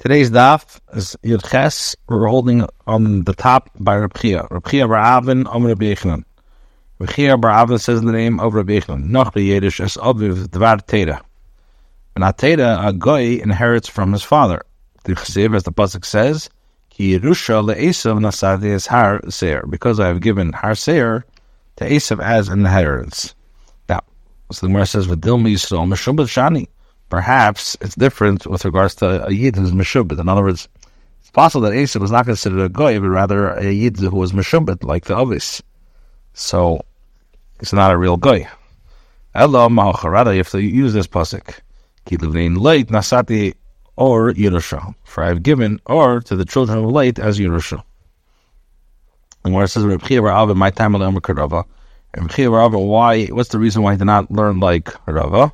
Today's daf is Yud Ches. We're holding on the top by Reb Chia. Reb Chia Bar Avin Om Reb Yechanan. Bar Avin says the name of Reb Yechanan. Noch Yiddish es Aviv Dvar Teda. And Ateda, a goy, inherits from his father. The Chesiv, as the Pasuk says, Ki Yerusha le'esav nasadi es har seir. Because I have given har seir to Esav as an inheritance. Now, so the Gemara says, V'dilma Yisrael Meshubah Shani perhaps it's different with regards to a yid who's meshubit. In other words, it's possible that Asa was not considered a goy, but rather a yid who was meshubit, like the ovis. So it's not a real goy. Ella ma'ocharada, you have to use this pasuk. Kiluvnein late nasati or Yerusha. For I have given or to the children of late as Yerusha. And where it says Reb Chia Rava, my time Karava. And Reb Chia Rava, why? What's the reason why he did not learn like Rava?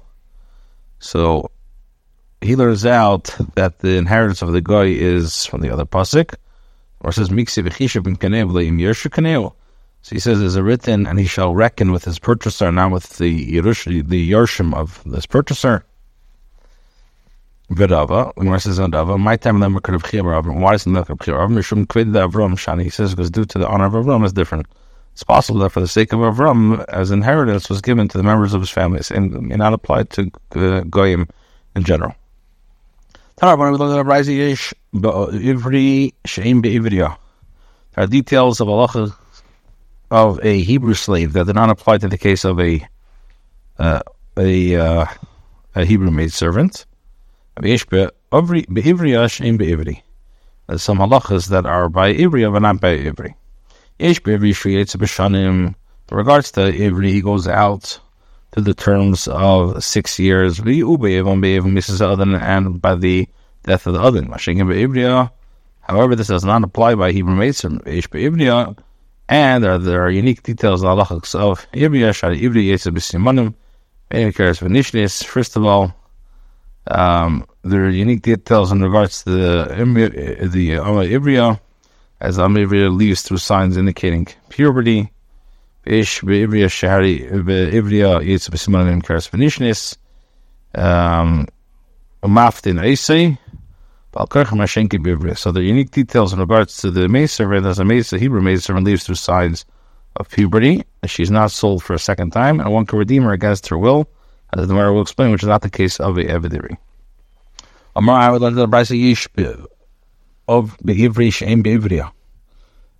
So he learns out that the inheritance of the guy is from the other pasuk, or says Miksi Kanev So he says, "Is a written, and he shall reckon with his purchaser, not with the Yerush, the Yershim of this purchaser." Vidava, when Gemara says oh, Vidava, my time lemmer could have Avram. Why is it not Avram? Mishum Kvid Avram Shani. He says because due to the honor of Avram is different. It's possible that for the sake of Avram, as inheritance was given to the members of his families and may not apply to uh, Goyim in general. There are details of halacha of a Hebrew slave that do not apply to the case of a uh, a, uh, a Hebrew maid servant. There's some halachas that are by Ivri but not by Ivri. B'shanim. In regards to Ivri, he goes out to the terms of six years. And by the death of the other. However, this does not apply by Hebrew Mason. And there, there are unique details in the of Ivriya, Shari Ivri, Yetzer. First of all, um, there are unique details in regards to the, the uh, Ivriya as Amivria leaves through signs indicating puberty. Ish be'ivria shahari be'ivria yitz b'simanim karas v'nishnis. Um, maftin eisei. So the unique details in regards to the maid servant, as a maid, the Hebrew leaves through signs of puberty. She's not sold for a second time, and one can redeem her against her will, as the Gemara will explain, which is not the case of a Evidiri. Amar, I would like to Yish of Be'ivri She'em Be'ivriya.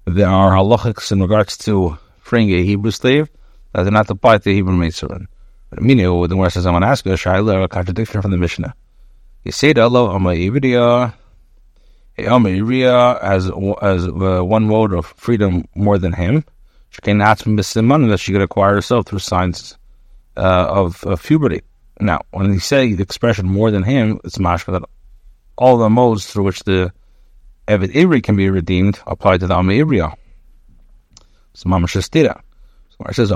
There are halachics in regards to freeing a Hebrew slave that do not apply to Hebrew maidservant. But meaning, the Gemara says, I want to ask you a shaila, a contradiction from the Mishnah. You say that Allah Amma Ivriya, Amma Ivriya has, has uh, one mode of freedom more than him. She can ask him that she could acquire herself through signs uh, of, of puberty. Now, when you say the expression more than him, it's mashka that all the modes through which the Eved Ivri can be redeemed applied to the Amma Ivriya. So Mama Shastira. So it says.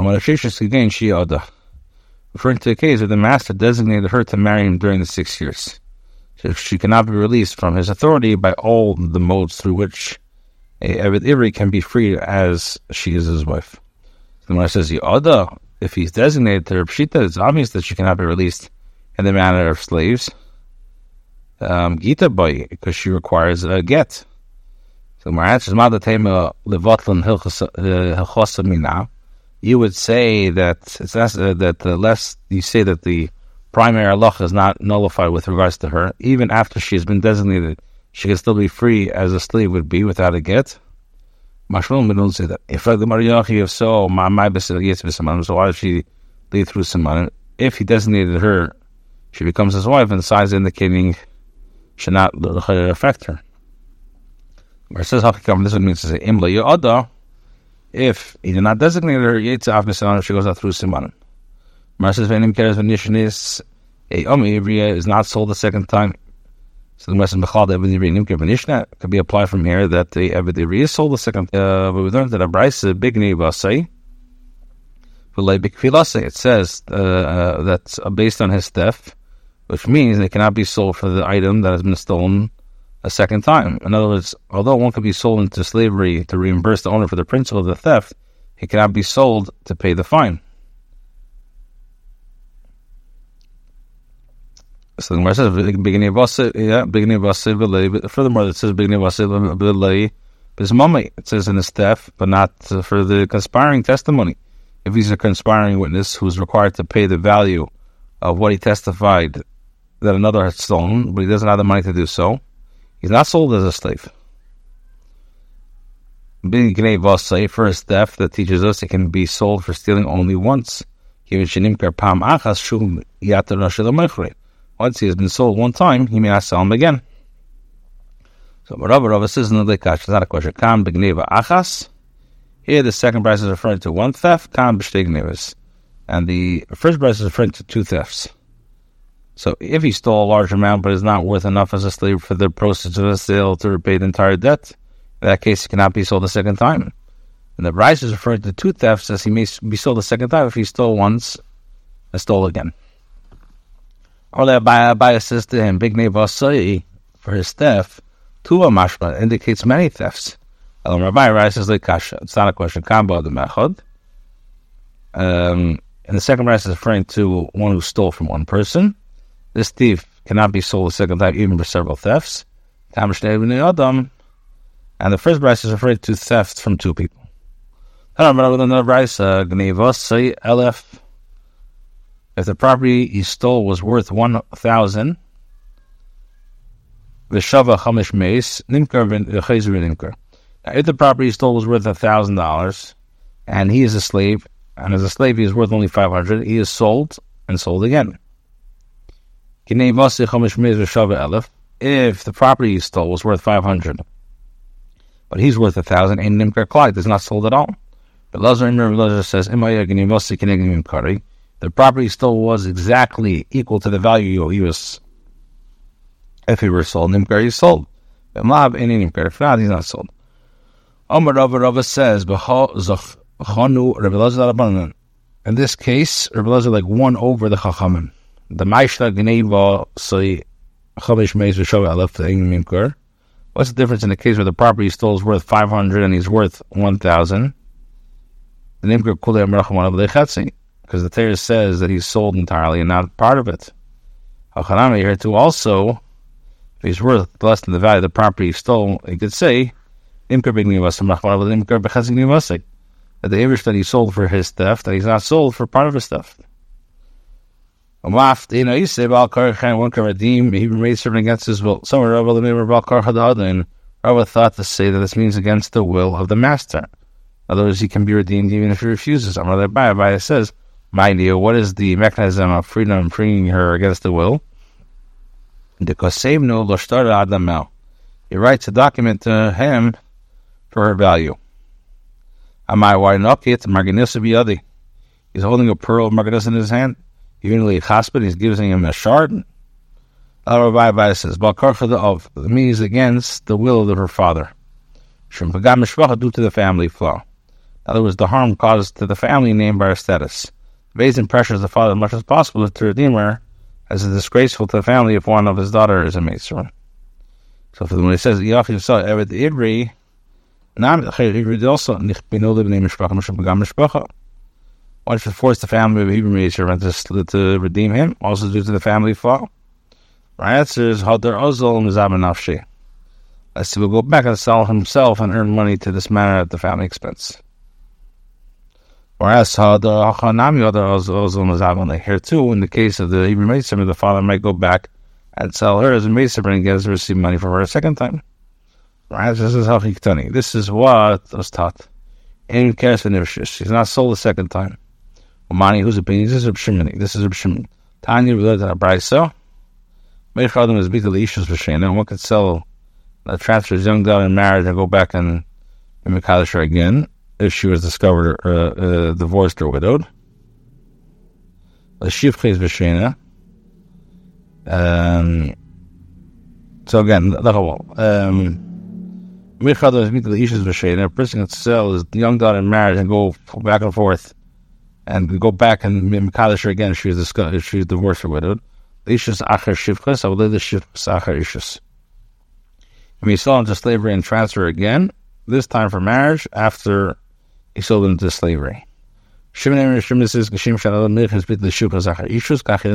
Referring to the case where the master designated her to marry him during the six years. So she cannot be released from his authority by all the modes through which a Eved Ivri can be freed as she is his wife. So when it says Yada, if he's designated to her Pshita, it's obvious that she cannot be released in the manner of slaves um, Gita boy because she requires a get. So my answer is Madatema Levotlan Hilchosamina. You would say that it's less, uh, that the less you say that the primary Allah is not nullified with regards to her, even after she has been designated, she can still be free as a slave would be without a get. Mashmalom we don't say that. If the Mariachi, if so, my my yes so why does she lead through Siman? If he designated her, she becomes his wife, and signs indicating should not affect her. Where it says Hakikam, this means to say Imla Yoda, if he did not designate her Yitzhak Misanan, she goes out through Simanan. Mar says Venim Keres Venishnis, a Omi Ivriya is not sold a second time. So the message Mechal Eved Ivriya Nimke Venishna could be applied from here that the Ivriya is sold a second uh, but we learned that a Braisa Big Nivasai, it says uh, uh, that's based on his theft which means they cannot be sold for the item that has been stolen a second time. In other words, although one could be sold into slavery to reimburse the owner for the principal of the theft, it cannot be sold to pay the fine. So the Gemara says, beginning of Asa, yeah, beginning of Asa, furthermore, it says beginning of mummy. It says in his theft, but not for the conspiring testimony. If he's a conspiring witness who's required to pay the value of what he testified that another has stolen, but he doesn't have the money to do so, he's not sold as a slave. Being Gnei for his theft that teaches us it can be sold for stealing only once. Once he has been sold one time, he may not sell him again. So Rabbi Rabbi says in the Lekash, it's not a question. Kam achas. Here the second price is referring to one theft, kam b'shtegnevas. And the first price is referring to two thefts. So if he stole a large amount but is not worth enough as a slave for the proceeds of the sale to repay the entire debt, in that case he cannot be sold a second time. And the price is referring to two thefts as he may be sold a second time if he stole once and stole again. Or the Abaye says to him, Big Nevasai, for his theft, Tua mashma indicates many thefts. Elam Rabbi rises like kasha. It's not a question. Kamba the mechod. Um, and the second rice is referring to one who stole from one person. This thief cannot be sold a second time, even for several thefts. And the first rice is referring to theft from two people. Uh, if the property he stole was worth one thousand, V'shava chamish meis nimkar uh, nimkar. Now, if the property he stole was worth a thousand dollars, and he is a slave, and as a slave he is worth only five hundred, he is sold and sold again. If the property he stole was worth five hundred, but he's worth a thousand, and nimkar clyde is not sold at all. But Lazar says, the property he stole was exactly equal to the value he was if he were sold, Nimkar, he's sold. Nimkar. If not, he's not sold. Omer Rava Rava says, In this case, Rabbi Lazar like won over the Chachamim. The Maishla Gneiva say Chavish Meis V'Shav Alef Nimkar. What's the difference in the case where the property stole is worth 500 and he's worth 1,000? The Nimkar Kulei Amracham Alef because the Torah says that he's sold entirely and not part of it. Hachanami here too also if he's worth less than the value of the property he stole, he could say, that the Irish that he sold for his theft, that he's not sold for part of his theft. You know, you say Baal Karchan, one can redeem, he made servant against his will. Some Rabbi the name of Baal Karchadad, Rabbi thought to say that this means against the will of the master. In other words, he can be redeemed even if he refuses. Amar Abaye says, Mind you, what is the mechanism of freedom freeing her against the will? The Kosevno Loshtara Adamel. He writes a document to him for her value. Amai Warinokit Marganisa Biadi. He's holding a pearl of Marganisa in his hand. Usually Chaspin, he's giving him a shard. Al Rabbi says, Balkarcha of means against the will of her father. Shem due to the family flaw. In other words, the harm caused to the family named by her status. Raising pressures the father as much as possible to redeem her as a disgraceful to the family if one of his daughter is a Mason. So for when he says Yachiv saw Evet Ivri, Nam Ivri also nicht bin nur lebende Mishpacha Mishpacha. Why should force the family of Hebrew Mason to, to redeem him, also due to the family fall? My answer is Hadar Ozol Nafshi. As he will go back and sell himself and earn money to this manner at the family expense. Whereas uh, the Hachanami other Ozon here too, in the case of the Hebrew Mason, the father might go back and sell her as a Mason and get to receive money from her a second time. Right? This is how Hiktani. This is what was taught. In Keres She's not sold a second time. Umani, whose opinion? This is Reb Shimoni. This is Reb Shimon. Tanya related to Abraisa. Meichadim is Bita Ishus V'Shein. One could sell, uh, transfer his young daughter in marriage and go back and be Mekadosh again if she was discovered uh, uh, divorced or widowed. Shivches v'shena. Um, so again, the whole. um, a person can sell his young daughter in marriage and go back and forth and we go back and Mekadosh her again she's, if she's divorced or widowed. Ishus acher shivches, I will the shivches acher ishus. And we sell into slavery and transfer again, this time for marriage after he sold into slavery. The the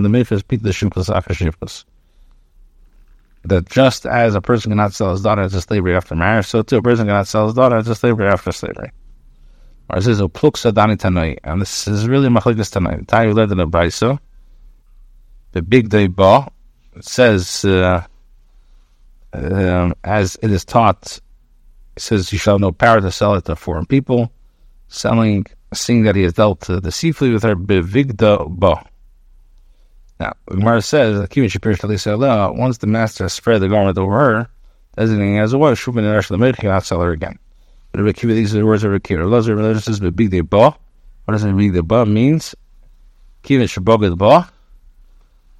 the that just as a person cannot sell his daughter into slavery after marriage, so too a person cannot sell his daughter into slavery after slavery. Or this is a pluk sadani tanoi, and this is really machlikas tanoi. Tayu led in the braiso. The big day ba says, uh, um, as it is taught, it says you shall have no power to sell it to foreign people. Selling, seeing that he has dealt uh, deceitfully with her bevigda ba. Now, Gemara says, once the master has spread the garment over her, designating as a wife, the Melech cannot sell her again. Rabbi these are the words of Rabbi Akiva. Lazar religious says, big day ba. What does it mean? The ba means, Kivin Shabogad ba.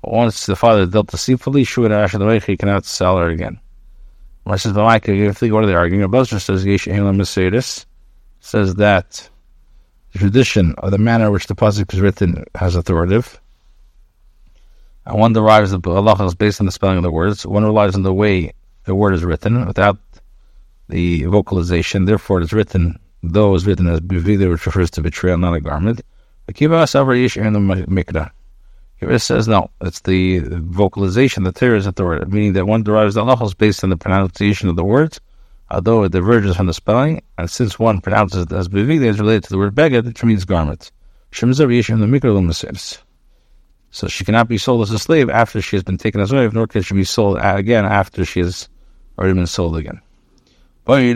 Once the father dealt deceitfully, Shubin and the Melech cannot sell her again. Gemara says, what are they arguing? Rabbi says, Yesh Elam Mercedes, says that the tradition of the manner in which the pasuk is written has authoritative. And one derives the halachas based on the spelling of the words. One relies on the way the word is written without the vocalization. Therefore, it is written, though it is written as bivida, which refers to betrayal, not a garment. Akiva says no, it's the vocalization, the Torah is authoritative, meaning that one derives the halachas based on the pronunciation of the words, although it diverges from the spelling, and since one pronounces it as bivida, it is related to the word beged, which means garment. The so she cannot be sold as a slave after she has been taken as a wife, nor can she be sold again after she has already been sold again. As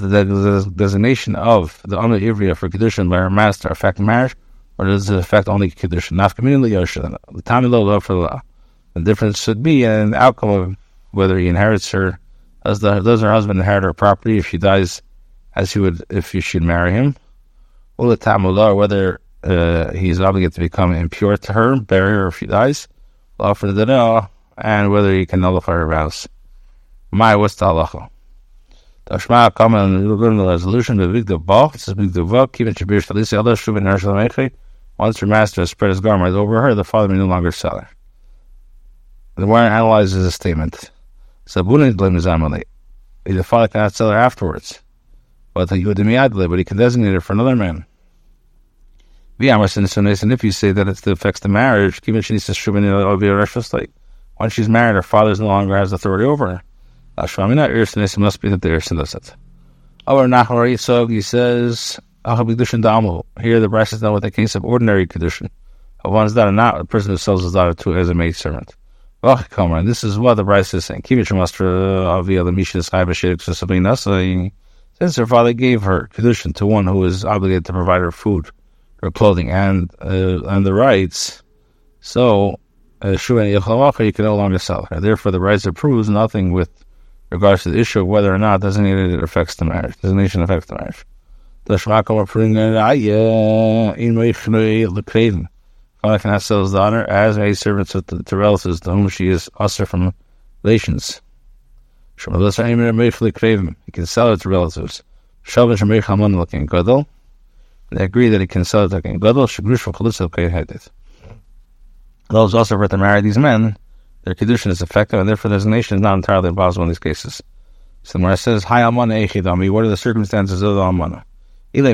the designation of the Amr Ivriya for Kedushin by her master affect marriage, or does it affect only Kedushin? The time for the The difference should be in the outcome of whether he inherits her, does, the, does her husband inherit her property if she dies as he would if she should marry him, or the whether uh, he's obligated to become impure to her, bury her if she dies, for the dinner, and whether he can nullify her vows. My what's the halacha? Tashma come and learn the resolution the big debach, this is big debach, keep it shabir shalisi Allah shuvin hershal Once her master has spread his garment over her, the father may no longer sell her. The warrant analyzes the statement. Sabunin blames Amali. The father cannot sell her afterwards but but he can designate it for another man. And if you say that it affects the marriage, given she needs to shriven of like once she's married, her father no longer has authority over her. It must be that the Irsin does it. Our Nahar Yisog, he says, Here the brass is done with a case of ordinary condition, of ones that are not the person who sells his daughter to as a maid servant. And this is what the Braisa is saying. Kivich Master via the Mishnah Sabina since her father gave her kedushin to one who is obligated to provide her food, her clothing, and uh, and the rights, so uh, you can no longer sell her. Therefore, the rights approves nothing with regards to the issue of whether or not it affects the marriage. Designation affects the marriage. The Shmakom are Father cannot sell his daughter as a servant to, to relatives to whom she is usher from relations. He can sell it to relatives. They agree that he can sell it to King Gadol. Those also to marry these men. Their condition is effective, and therefore designation is not entirely impossible in these cases. So the says, "Hi Amana Echidami." What are the circumstances of the Amana? If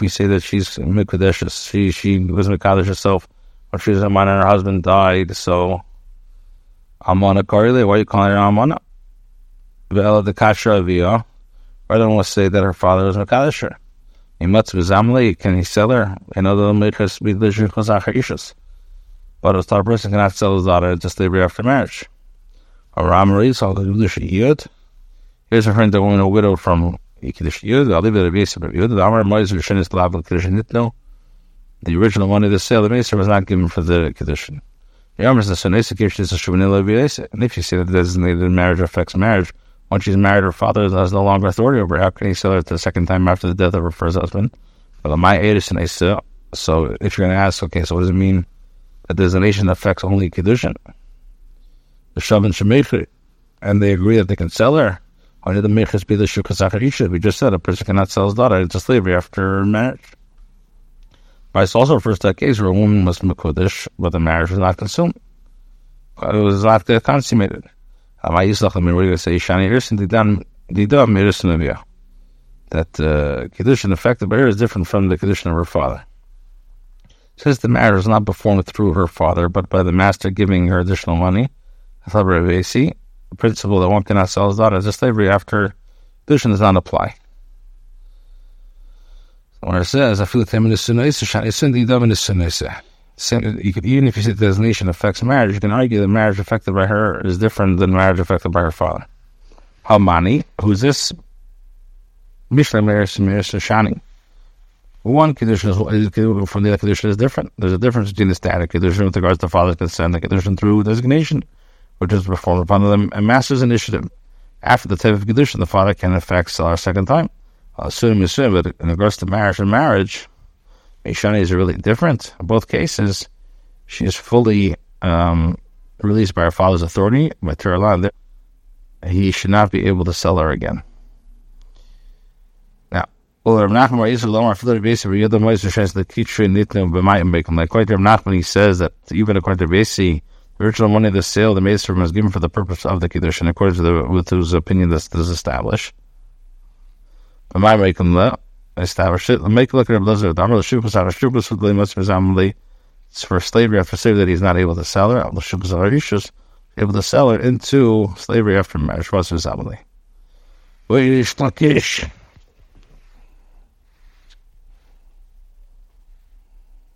we say that she's Mikadesh, she she was Mikadesh herself when she was Amana and her husband died, so Amana Karile, why are you calling her Amana? Ve'ela the kasha aviyah. Rather than say that her father was Makadisher. Imatz v'zamli, can he sell her? Another mikas b'lishir chazach But a star person cannot sell his daughter just later after marriage. A ramari, so the Yidush Yud. Here's referring to a woman, a widow from Yikidish Yud. I'll leave it at Yisra Yud. The Amar Moiz Rishin is Lav Kiddush Nitno. The original money to sale, the Maser was not given for the Kiddush. The Amar says, so Nesa Kirsh is a Shubanila And if you say that the designated marriage affects marriage, once she's married, her father has no longer authority over her. How can he sell her the second time after the death of her first husband? Well, my Edison is so if you're going to ask, okay, so what does it mean that there's a nation that affects only Kedushin? The Shavan Shemechi, and they agree that they can sell her. Why did the Mechas be the Shukasacharisha? We just said a person cannot sell his daughter into slavery after marriage. But it's also to a case where a woman must be Kodesh, but the marriage was not consumed. It was not consummated. That uh, Kedushin affected by her is different from the Kedushin of her father. Says the marriage is not performed through her father, but by the master giving her additional money. The principle that one cannot sell his daughter as a slavery after Kedushin does not apply. When it says, I feel it you could, even if you say the designation affects marriage, you can argue that marriage affected by her is different than marriage affected by her father. Hamani, who's this? Mishle Shani. One condition is from the other condition is different. There's a difference between the static condition with regards to father's consent, the condition through designation, which is performed upon them a master's initiative. After the type of condition, the father can affect a second time. Assume, assume, but in regards to marriage and marriage, Mishani is really different. In both cases, she is fully um, released by her father's authority, by He should not be able to sell her again. Now, quite Nachman, he says that even according to Besi, the original money of the sale, the Maester was given for the purpose of the Kiddush, and according to the, with whose opinion this, this is established. Establish it. Make a look at Abelazar. Damar l'shukas out of shukas with limus mizamli. It's for slavery after slavery that he's not able to sell her. L'shukas out of able to sell her into slavery after marriage was mizamli. Wait,